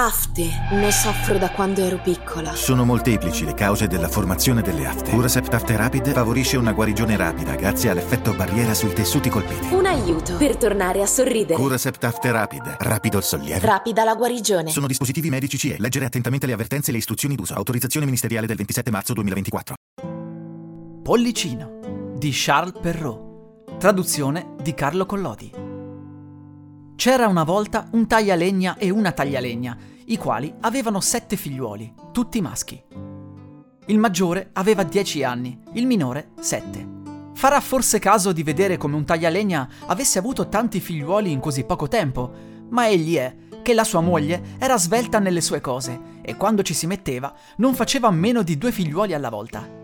Afte. Ne soffro da quando ero piccola. Sono molteplici le cause della formazione delle afte. Curasept Afte Rapid favorisce una guarigione rapida grazie all'effetto barriera sui tessuti colpiti. Un aiuto per tornare a sorridere. Curasept Afte Rapid. Rapido il sollievo. Rapida la guarigione. Sono dispositivi medici CE. Leggere attentamente le avvertenze e le istruzioni d'uso. Autorizzazione ministeriale del 27 marzo 2024. Pollicino di Charles Perrault. Traduzione di Carlo Collodi. C'era una volta un taglialegna e una taglialegna, i quali avevano sette figliuoli, tutti maschi. Il maggiore aveva dieci anni, il minore sette. Farà forse caso di vedere come un taglialegna avesse avuto tanti figliuoli in così poco tempo, ma egli è che la sua moglie era svelta nelle sue cose e quando ci si metteva non faceva meno di due figliuoli alla volta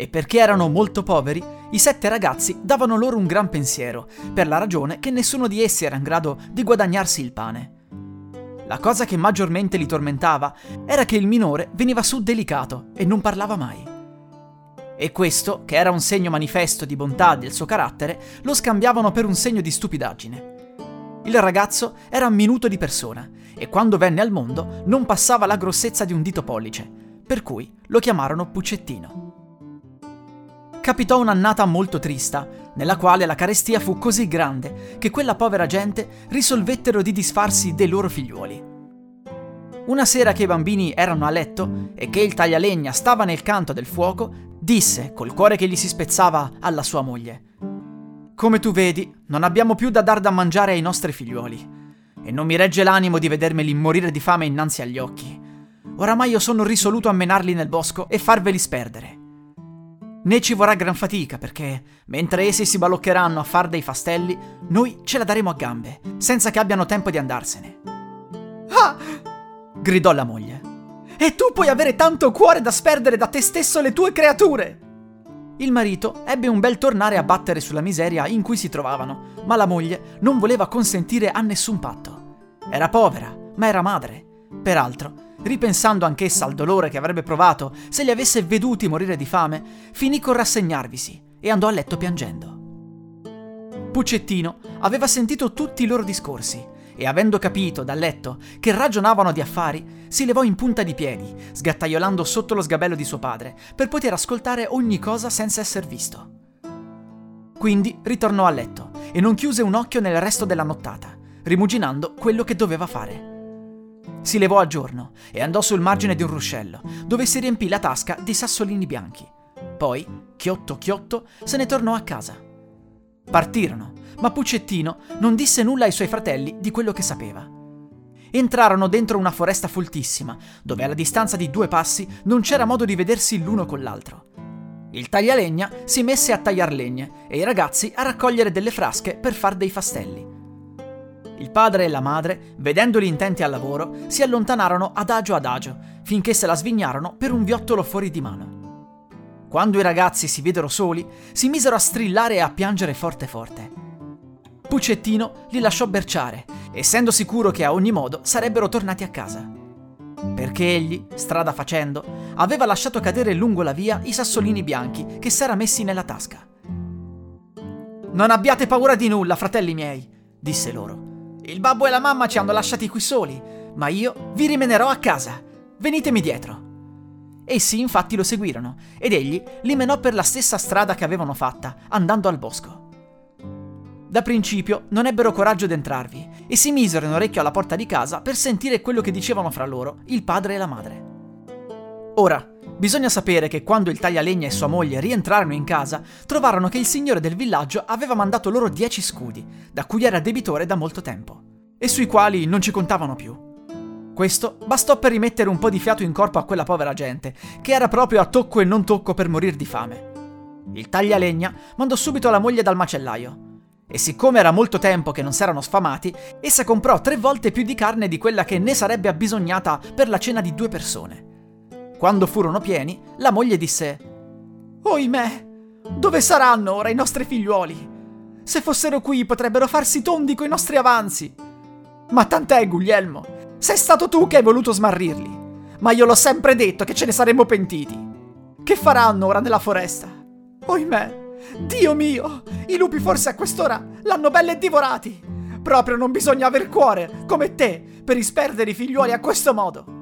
e perché erano molto poveri, i sette ragazzi davano loro un gran pensiero, per la ragione che nessuno di essi era in grado di guadagnarsi il pane. La cosa che maggiormente li tormentava era che il minore veniva su delicato e non parlava mai. E questo, che era un segno manifesto di bontà del suo carattere, lo scambiavano per un segno di stupidaggine. Il ragazzo era minuto di persona e quando venne al mondo non passava la grossezza di un dito pollice, per cui lo chiamarono Puccettino capitò un'annata molto trista, nella quale la carestia fu così grande che quella povera gente risolvettero di disfarsi dei loro figliuoli. Una sera che i bambini erano a letto e che il taglialegna stava nel canto del fuoco, disse, col cuore che gli si spezzava, alla sua moglie: Come tu vedi, non abbiamo più da dar da mangiare ai nostri figliuoli, e non mi regge l'animo di vedermeli morire di fame innanzi agli occhi. Oramai io sono risoluto a menarli nel bosco e farveli sperdere. Né ci vorrà gran fatica perché, mentre essi si baloccheranno a far dei fastelli, noi ce la daremo a gambe, senza che abbiano tempo di andarsene. Ah! gridò la moglie. E tu puoi avere tanto cuore da sperdere da te stesso le tue creature! Il marito ebbe un bel tornare a battere sulla miseria in cui si trovavano, ma la moglie non voleva consentire a nessun patto. Era povera, ma era madre. Peraltro, Ripensando anch'essa al dolore che avrebbe provato se li avesse veduti morire di fame, finì con rassegnarvisi e andò a letto piangendo. Puccettino aveva sentito tutti i loro discorsi e avendo capito dal letto che ragionavano di affari, si levò in punta di piedi, sgattaiolando sotto lo sgabello di suo padre, per poter ascoltare ogni cosa senza esser visto. Quindi ritornò a letto e non chiuse un occhio nel resto della nottata, rimuginando quello che doveva fare. Si levò a giorno e andò sul margine di un ruscello, dove si riempì la tasca di sassolini bianchi. Poi, chiotto chiotto, se ne tornò a casa. Partirono, ma Puccettino non disse nulla ai suoi fratelli di quello che sapeva. Entrarono dentro una foresta foltissima, dove alla distanza di due passi non c'era modo di vedersi l'uno con l'altro. Il taglialegna si messe a tagliar legne e i ragazzi a raccogliere delle frasche per far dei fastelli. Il padre e la madre, vedendoli intenti al lavoro, si allontanarono adagio adagio, finché se la svignarono per un viottolo fuori di mano. Quando i ragazzi si videro soli, si misero a strillare e a piangere forte forte. Puccettino li lasciò berciare, essendo sicuro che a ogni modo sarebbero tornati a casa. Perché egli, strada facendo, aveva lasciato cadere lungo la via i sassolini bianchi che s'era messi nella tasca. Non abbiate paura di nulla, fratelli miei, disse loro. Il babbo e la mamma ci hanno lasciati qui soli, ma io vi rimenerò a casa. Venitemi dietro. Essi infatti lo seguirono ed egli li menò per la stessa strada che avevano fatta, andando al bosco. Da principio non ebbero coraggio d'entrarvi e si misero in orecchio alla porta di casa per sentire quello che dicevano fra loro il padre e la madre. Ora, bisogna sapere che quando il taglialegna e sua moglie rientrarono in casa, trovarono che il signore del villaggio aveva mandato loro dieci scudi, da cui era debitore da molto tempo, e sui quali non ci contavano più. Questo bastò per rimettere un po' di fiato in corpo a quella povera gente, che era proprio a tocco e non tocco per morir di fame. Il taglialegna mandò subito la moglie dal macellaio. E siccome era molto tempo che non s'erano sfamati, essa comprò tre volte più di carne di quella che ne sarebbe abbisognata per la cena di due persone. Quando furono pieni, la moglie disse: Oimè, dove saranno ora i nostri figliuoli? Se fossero qui potrebbero farsi tondi coi nostri avanzi. Ma tant'è, Guglielmo. Sei stato tu che hai voluto smarrirli. Ma io l'ho sempre detto che ce ne saremmo pentiti. Che faranno ora nella foresta? Oimè, Dio mio, i lupi forse a quest'ora l'hanno belle divorati. Proprio non bisogna aver cuore, come te, per disperdere i figliuoli a questo modo.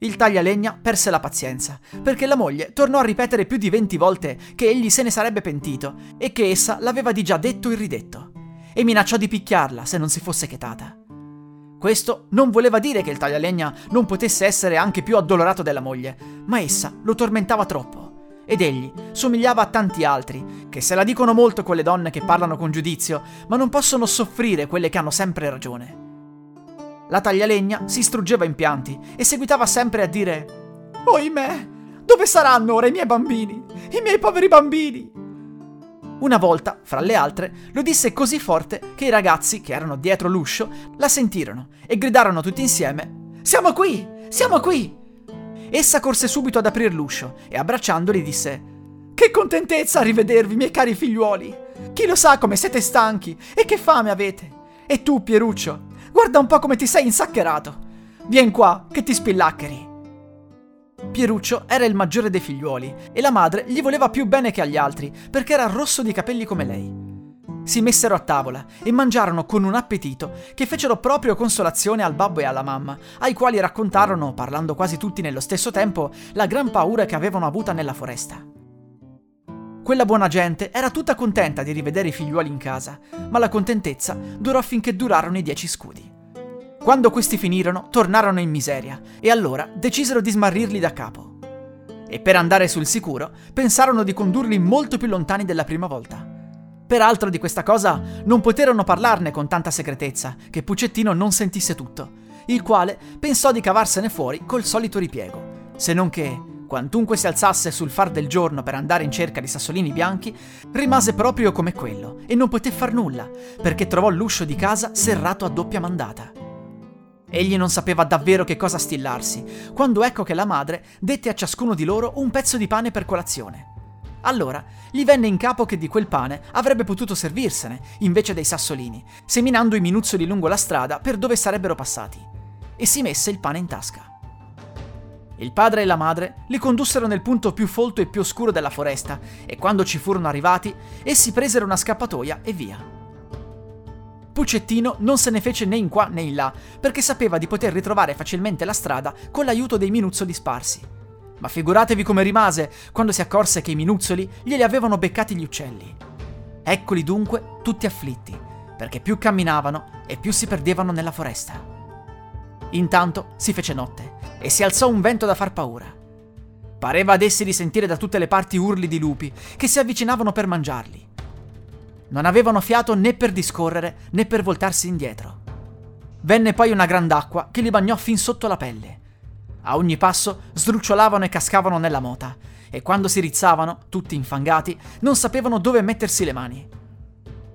Il taglialegna perse la pazienza, perché la moglie tornò a ripetere più di venti volte che egli se ne sarebbe pentito e che essa l'aveva di già detto e ridetto, e minacciò di picchiarla se non si fosse chetata. Questo non voleva dire che il taglialegna non potesse essere anche più addolorato della moglie, ma essa lo tormentava troppo. Ed egli somigliava a tanti altri, che se la dicono molto quelle donne che parlano con giudizio, ma non possono soffrire quelle che hanno sempre ragione. La taglialegna si struggeva in pianti e seguitava sempre a dire Oimè, dove saranno ora i miei bambini? I miei poveri bambini? Una volta, fra le altre, lo disse così forte che i ragazzi che erano dietro l'uscio la sentirono e gridarono tutti insieme Siamo qui! Siamo qui! Essa corse subito ad aprir l'uscio e abbracciandoli disse Che contentezza rivedervi, miei cari figliuoli! Chi lo sa come siete stanchi e che fame avete! E tu, Pieruccio, Guarda un po' come ti sei insaccherato. Vien qua, che ti spillaccheri. Pieruccio era il maggiore dei figliuoli e la madre gli voleva più bene che agli altri perché era rosso di capelli come lei. Si messero a tavola e mangiarono con un appetito che fecero proprio consolazione al babbo e alla mamma, ai quali raccontarono, parlando quasi tutti nello stesso tempo, la gran paura che avevano avuta nella foresta. Quella buona gente era tutta contenta di rivedere i figliuoli in casa, ma la contentezza durò finché durarono i dieci scudi. Quando questi finirono, tornarono in miseria e allora decisero di smarrirli da capo. E per andare sul sicuro, pensarono di condurli molto più lontani della prima volta. Peraltro di questa cosa non poterono parlarne con tanta segretezza che Puccettino non sentisse tutto, il quale pensò di cavarsene fuori col solito ripiego, se non che quantunque si alzasse sul far del giorno per andare in cerca di sassolini bianchi, rimase proprio come quello e non poté far nulla, perché trovò l'uscio di casa serrato a doppia mandata. Egli non sapeva davvero che cosa stillarsi, quando ecco che la madre dette a ciascuno di loro un pezzo di pane per colazione. Allora gli venne in capo che di quel pane avrebbe potuto servirsene, invece dei sassolini, seminando i minuzzoli lungo la strada per dove sarebbero passati, e si messe il pane in tasca. Il padre e la madre li condussero nel punto più folto e più oscuro della foresta e quando ci furono arrivati, essi presero una scappatoia e via. Puccettino non se ne fece né in qua né in là, perché sapeva di poter ritrovare facilmente la strada con l'aiuto dei minuzzoli sparsi. Ma figuratevi come rimase quando si accorse che i minuzzoli glieli avevano beccati gli uccelli. Eccoli dunque tutti afflitti, perché più camminavano e più si perdevano nella foresta. Intanto si fece notte e si alzò un vento da far paura. Pareva ad essi di sentire da tutte le parti urli di lupi che si avvicinavano per mangiarli. Non avevano fiato né per discorrere né per voltarsi indietro. Venne poi una grand'acqua che li bagnò fin sotto la pelle. A ogni passo sdrucciolavano e cascavano nella mota, e quando si rizzavano, tutti infangati, non sapevano dove mettersi le mani.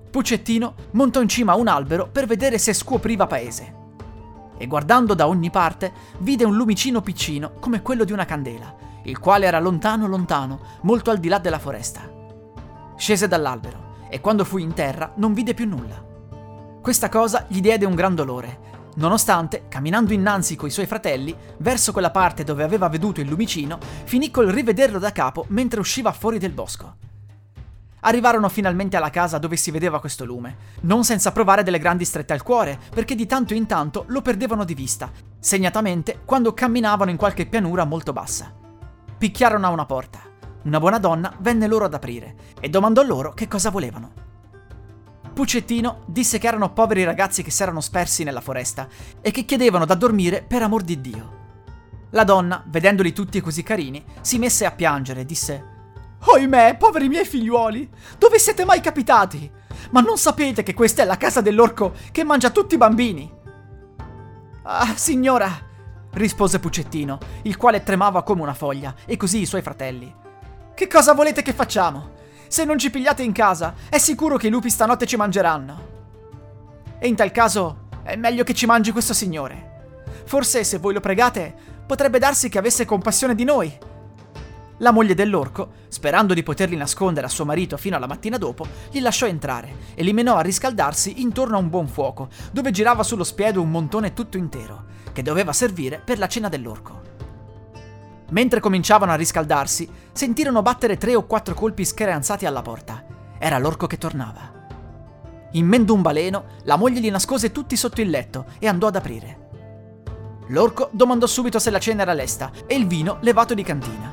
Puccettino montò in cima a un albero per vedere se scopriva paese e guardando da ogni parte vide un lumicino piccino come quello di una candela, il quale era lontano lontano, molto al di là della foresta. Scese dall'albero e quando fu in terra non vide più nulla. Questa cosa gli diede un gran dolore, nonostante, camminando innanzi coi suoi fratelli, verso quella parte dove aveva veduto il lumicino, finì col rivederlo da capo mentre usciva fuori del bosco. Arrivarono finalmente alla casa dove si vedeva questo lume, non senza provare delle grandi strette al cuore, perché di tanto in tanto lo perdevano di vista, segnatamente quando camminavano in qualche pianura molto bassa. Picchiarono a una porta. Una buona donna venne loro ad aprire e domandò loro che cosa volevano. Puccettino disse che erano poveri ragazzi che si erano spersi nella foresta e che chiedevano da dormire per amor di Dio. La donna, vedendoli tutti così carini, si messe a piangere e disse Oimè, poveri miei figliuoli, dove siete mai capitati? Ma non sapete che questa è la casa dell'orco che mangia tutti i bambini? Ah, signora, rispose Puccettino, il quale tremava come una foglia, e così i suoi fratelli. Che cosa volete che facciamo? Se non ci pigliate in casa, è sicuro che i lupi stanotte ci mangeranno. E in tal caso è meglio che ci mangi questo signore. Forse, se voi lo pregate, potrebbe darsi che avesse compassione di noi la moglie dell'orco, sperando di poterli nascondere a suo marito fino alla mattina dopo, li lasciò entrare e li menò a riscaldarsi intorno a un buon fuoco, dove girava sullo spiedo un montone tutto intero, che doveva servire per la cena dell'orco. Mentre cominciavano a riscaldarsi, sentirono battere tre o quattro colpi scheranzati alla porta. Era l'orco che tornava. Immendo un baleno, la moglie li nascose tutti sotto il letto e andò ad aprire. L'orco domandò subito se la cena era lesta e il vino levato di cantina.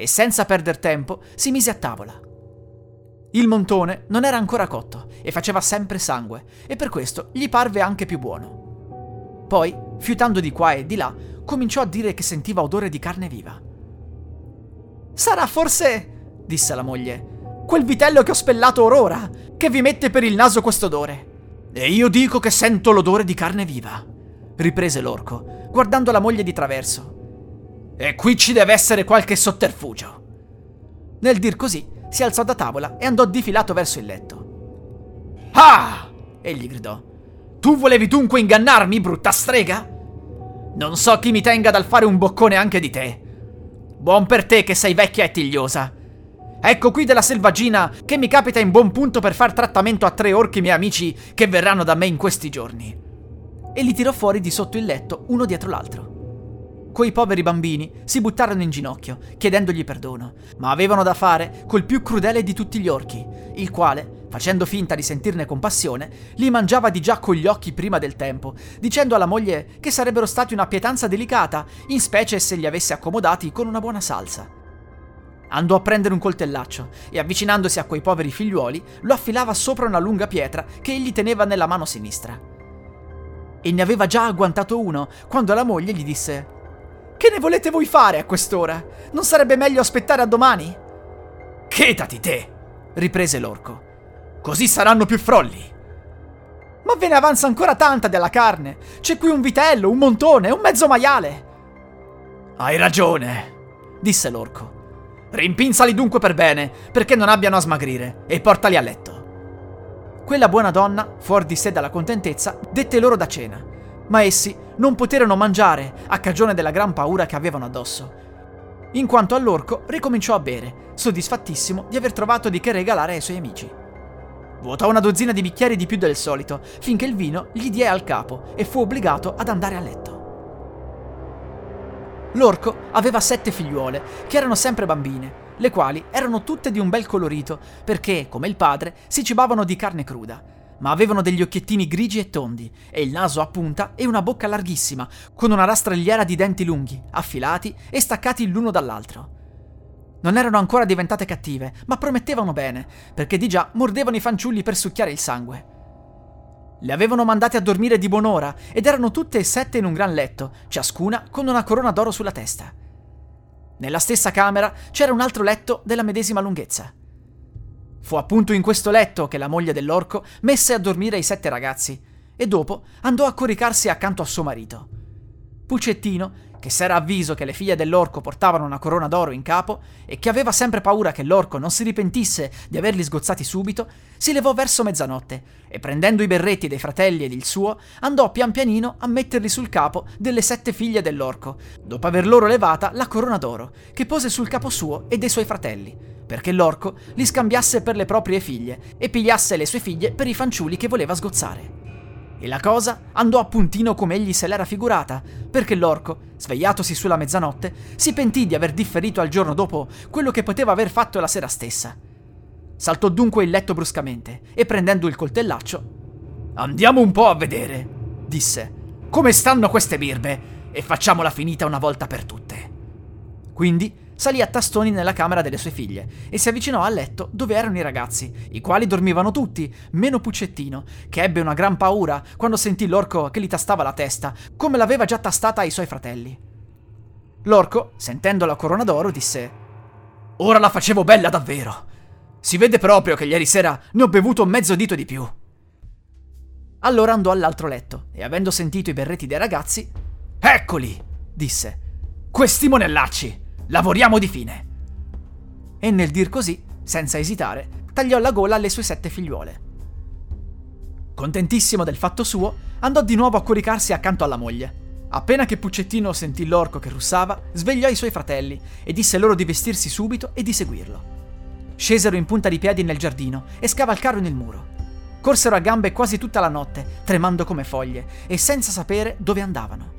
E senza perder tempo si mise a tavola. Il montone non era ancora cotto e faceva sempre sangue, e per questo gli parve anche più buono. Poi, fiutando di qua e di là, cominciò a dire che sentiva odore di carne viva. Sarà forse, disse la moglie, quel vitello che ho spellato orora, che vi mette per il naso quest'odore. E io dico che sento l'odore di carne viva, riprese l'orco, guardando la moglie di traverso. E qui ci deve essere qualche sotterfugio. Nel dir così, si alzò da tavola e andò difilato verso il letto. Ah! egli gridò. Tu volevi dunque ingannarmi, brutta strega? Non so chi mi tenga dal fare un boccone anche di te. Buon per te che sei vecchia e tigliosa. Ecco qui della selvaggina che mi capita in buon punto per far trattamento a tre orchi miei amici che verranno da me in questi giorni. E li tirò fuori di sotto il letto uno dietro l'altro. Quei poveri bambini si buttarono in ginocchio, chiedendogli perdono, ma avevano da fare col più crudele di tutti gli orchi, il quale, facendo finta di sentirne compassione, li mangiava di già con gli occhi prima del tempo, dicendo alla moglie che sarebbero stati una pietanza delicata, in specie se li avesse accomodati con una buona salsa. Andò a prendere un coltellaccio e avvicinandosi a quei poveri figliuoli lo affilava sopra una lunga pietra che egli teneva nella mano sinistra. E ne aveva già agguantato uno quando la moglie gli disse che ne volete voi fare a quest'ora? Non sarebbe meglio aspettare a domani? Chetati te, riprese l'orco. Così saranno più frolli. Ma ve ne avanza ancora tanta della carne. C'è qui un vitello, un montone, un mezzo maiale. Hai ragione, disse l'orco. Rimpinzali dunque per bene, perché non abbiano a smagrire, e portali a letto. Quella buona donna, fuori di sé dalla contentezza, dette loro da cena ma essi non poterono mangiare a cagione della gran paura che avevano addosso. In quanto all'orco, ricominciò a bere, soddisfattissimo di aver trovato di che regalare ai suoi amici. Vuotò una dozzina di bicchieri di più del solito, finché il vino gli diè al capo e fu obbligato ad andare a letto. L'orco aveva sette figliuole, che erano sempre bambine, le quali erano tutte di un bel colorito, perché, come il padre, si cibavano di carne cruda ma avevano degli occhiettini grigi e tondi, e il naso a punta e una bocca larghissima, con una rastrelliera di denti lunghi, affilati e staccati l'uno dall'altro. Non erano ancora diventate cattive, ma promettevano bene, perché di già mordevano i fanciulli per succhiare il sangue. Le avevano mandate a dormire di buon'ora ed erano tutte e sette in un gran letto, ciascuna con una corona d'oro sulla testa. Nella stessa camera c'era un altro letto della medesima lunghezza. Fu appunto in questo letto che la moglie dell'orco messe a dormire i sette ragazzi e dopo andò a coricarsi accanto a suo marito. Pucettino, che s'era avviso che le figlie dell'orco portavano una corona d'oro in capo e che aveva sempre paura che l'orco non si ripentisse di averli sgozzati subito, si levò verso mezzanotte e prendendo i berretti dei fratelli ed il suo, andò pian pianino a metterli sul capo delle sette figlie dell'orco, dopo aver loro levata la corona d'oro, che pose sul capo suo e dei suoi fratelli perché l'orco li scambiasse per le proprie figlie e pigliasse le sue figlie per i fanciulli che voleva sgozzare. E la cosa andò a puntino come egli se l'era figurata, perché l'orco, svegliatosi sulla mezzanotte, si pentì di aver differito al giorno dopo quello che poteva aver fatto la sera stessa. Saltò dunque il letto bruscamente e prendendo il coltellaccio Andiamo un po' a vedere, disse, come stanno queste birbe e facciamola finita una volta per tutte. Quindi salì a tastoni nella camera delle sue figlie e si avvicinò al letto dove erano i ragazzi, i quali dormivano tutti, meno Puccettino, che ebbe una gran paura quando sentì l'orco che gli tastava la testa, come l'aveva già tastata ai suoi fratelli. L'orco, sentendo la corona d'oro, disse: Ora la facevo bella davvero. Si vede proprio che ieri sera ne ho bevuto mezzo dito di più. Allora andò all'altro letto e, avendo sentito i berretti dei ragazzi, Eccoli! disse. Questi monellacci! Lavoriamo di fine. E nel dir così, senza esitare, tagliò la gola alle sue sette figliuole. Contentissimo del fatto suo, andò di nuovo a coricarsi accanto alla moglie. Appena che Puccettino sentì l'orco che russava, svegliò i suoi fratelli e disse loro di vestirsi subito e di seguirlo. Scesero in punta di piedi nel giardino e scavalcarono il muro. Corsero a gambe quasi tutta la notte, tremando come foglie e senza sapere dove andavano.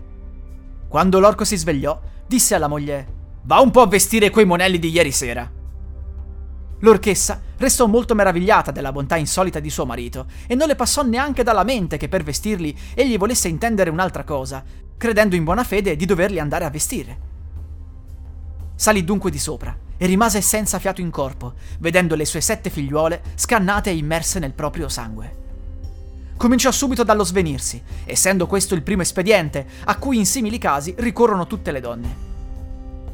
Quando l'orco si svegliò, disse alla moglie: Va un po' a vestire quei monelli di ieri sera. L'orchessa restò molto meravigliata della bontà insolita di suo marito e non le passò neanche dalla mente che per vestirli egli volesse intendere un'altra cosa, credendo in buona fede di doverli andare a vestire. Salì dunque di sopra e rimase senza fiato in corpo, vedendo le sue sette figliuole scannate e immerse nel proprio sangue. Cominciò subito dallo svenirsi, essendo questo il primo espediente a cui in simili casi ricorrono tutte le donne.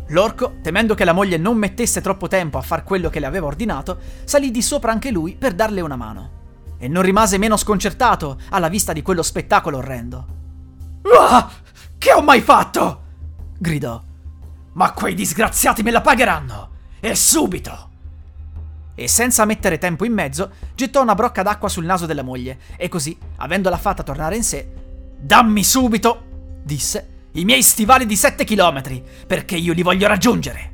L'orco, temendo che la moglie non mettesse troppo tempo a far quello che le aveva ordinato, salì di sopra anche lui per darle una mano. E non rimase meno sconcertato alla vista di quello spettacolo orrendo. Ah! Che ho mai fatto? gridò. Ma quei disgraziati me la pagheranno! E subito! E senza mettere tempo in mezzo, gettò una brocca d'acqua sul naso della moglie e così, avendola fatta tornare in sé, Dammi subito, disse, i miei stivali di sette chilometri, perché io li voglio raggiungere.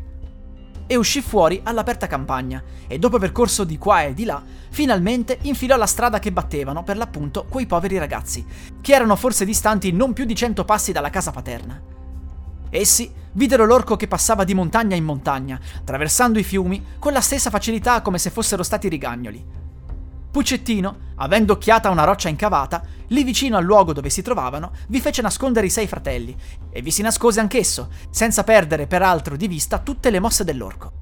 E uscì fuori all'aperta campagna e dopo aver corso di qua e di là, finalmente infilò la strada che battevano per l'appunto quei poveri ragazzi, che erano forse distanti non più di cento passi dalla casa paterna. Essi videro l'orco che passava di montagna in montagna, attraversando i fiumi con la stessa facilità come se fossero stati rigagnoli. Puccettino, avendo occhiata una roccia incavata, lì vicino al luogo dove si trovavano, vi fece nascondere i sei fratelli e vi si nascose anch'esso, senza perdere peraltro di vista tutte le mosse dell'orco.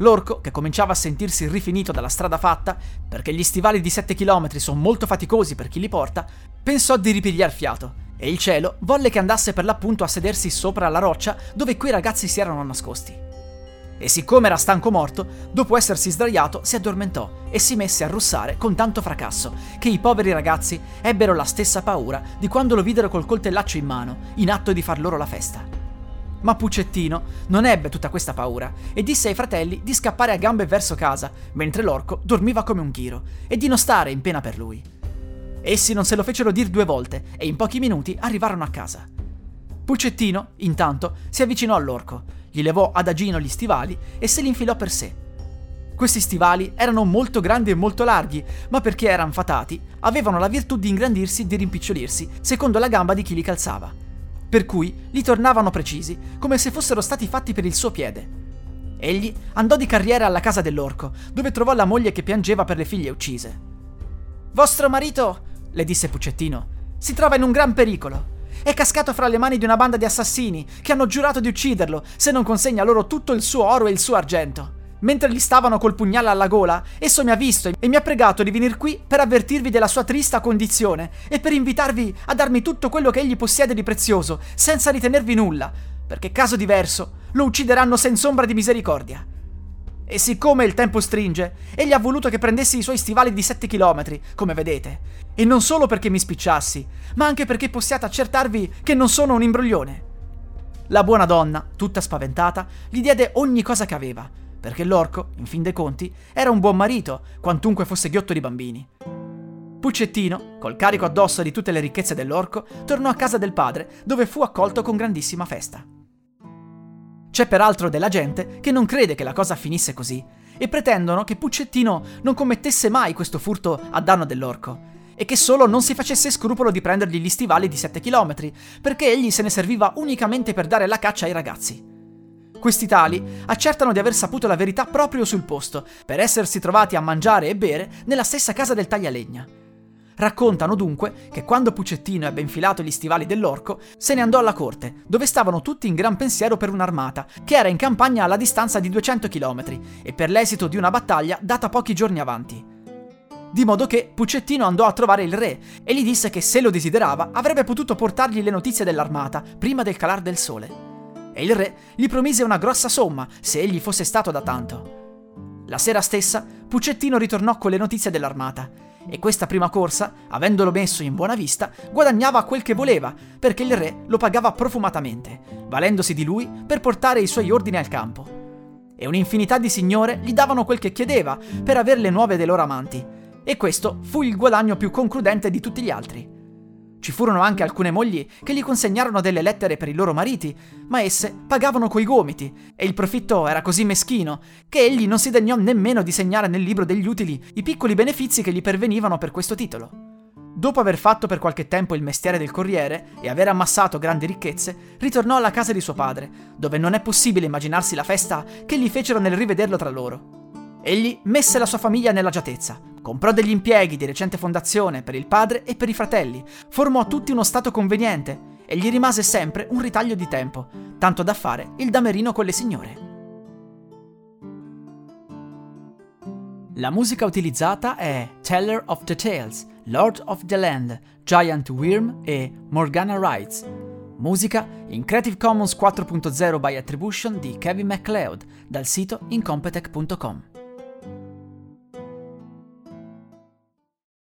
L'orco, che cominciava a sentirsi rifinito dalla strada fatta, perché gli stivali di 7 km sono molto faticosi per chi li porta, pensò di ripigliar fiato, e il cielo volle che andasse per l'appunto a sedersi sopra la roccia dove quei ragazzi si erano nascosti. E siccome era stanco morto, dopo essersi sdraiato, si addormentò e si messe a russare con tanto fracasso che i poveri ragazzi ebbero la stessa paura di quando lo videro col coltellaccio in mano, in atto di far loro la festa. Ma Puccettino non ebbe tutta questa paura e disse ai fratelli di scappare a gambe verso casa, mentre l'orco dormiva come un ghiro, e di non stare in pena per lui. Essi non se lo fecero dir due volte e in pochi minuti arrivarono a casa. Puccettino, intanto, si avvicinò all'orco, gli levò adagino gli stivali e se li infilò per sé. Questi stivali erano molto grandi e molto larghi, ma perché erano fatati, avevano la virtù di ingrandirsi e di rimpicciolirsi, secondo la gamba di chi li calzava per cui gli tornavano precisi, come se fossero stati fatti per il suo piede. Egli andò di carriera alla casa dell'orco, dove trovò la moglie che piangeva per le figlie uccise. Vostro marito, le disse Puccettino, si trova in un gran pericolo. È cascato fra le mani di una banda di assassini che hanno giurato di ucciderlo se non consegna loro tutto il suo oro e il suo argento. Mentre gli stavano col pugnale alla gola, esso mi ha visto e mi ha pregato di venir qui per avvertirvi della sua trista condizione e per invitarvi a darmi tutto quello che egli possiede di prezioso, senza ritenervi nulla, perché caso diverso lo uccideranno senza ombra di misericordia. E siccome il tempo stringe, egli ha voluto che prendessi i suoi stivali di sette chilometri, come vedete, e non solo perché mi spicciassi, ma anche perché possiate accertarvi che non sono un imbroglione. La buona donna, tutta spaventata, gli diede ogni cosa che aveva, perché l'orco, in fin dei conti, era un buon marito, quantunque fosse ghiotto di bambini. Puccettino, col carico addosso di tutte le ricchezze dell'orco, tornò a casa del padre, dove fu accolto con grandissima festa. C'è peraltro della gente che non crede che la cosa finisse così e pretendono che Puccettino non commettesse mai questo furto a danno dell'orco e che solo non si facesse scrupolo di prendergli gli stivali di 7 km, perché egli se ne serviva unicamente per dare la caccia ai ragazzi. Questi tali accertano di aver saputo la verità proprio sul posto, per essersi trovati a mangiare e bere nella stessa casa del taglialegna. Raccontano dunque che quando Pucettino ebbe infilato gli stivali dell'orco, se ne andò alla corte, dove stavano tutti in gran pensiero per un'armata, che era in campagna alla distanza di 200 km, e per l'esito di una battaglia data pochi giorni avanti. Di modo che Pucettino andò a trovare il re e gli disse che se lo desiderava avrebbe potuto portargli le notizie dell'armata prima del calar del sole e il re gli promise una grossa somma se egli fosse stato da tanto. La sera stessa Puccettino ritornò con le notizie dell'armata e questa prima corsa, avendolo messo in buona vista, guadagnava quel che voleva, perché il re lo pagava profumatamente, valendosi di lui per portare i suoi ordini al campo. E un'infinità di signore gli davano quel che chiedeva per aver le nuove dei loro amanti, E questo fu il guadagno più concludente di tutti gli altri. Ci furono anche alcune mogli che gli consegnarono delle lettere per i loro mariti, ma esse pagavano coi gomiti, e il profitto era così meschino che egli non si degnò nemmeno di segnare nel libro degli utili i piccoli benefizi che gli pervenivano per questo titolo. Dopo aver fatto per qualche tempo il mestiere del corriere e aver ammassato grandi ricchezze, ritornò alla casa di suo padre, dove non è possibile immaginarsi la festa che gli fecero nel rivederlo tra loro. Egli messe la sua famiglia nell'agiatezza, comprò degli impieghi di recente fondazione per il padre e per i fratelli, formò a tutti uno stato conveniente e gli rimase sempre un ritaglio di tempo, tanto da fare il damerino con le signore. La musica utilizzata è Teller of the Tales, Lord of the Land, Giant Worm e Morgana Rides. Musica in Creative Commons 4.0 by Attribution di Kevin MacLeod dal sito incompetech.com.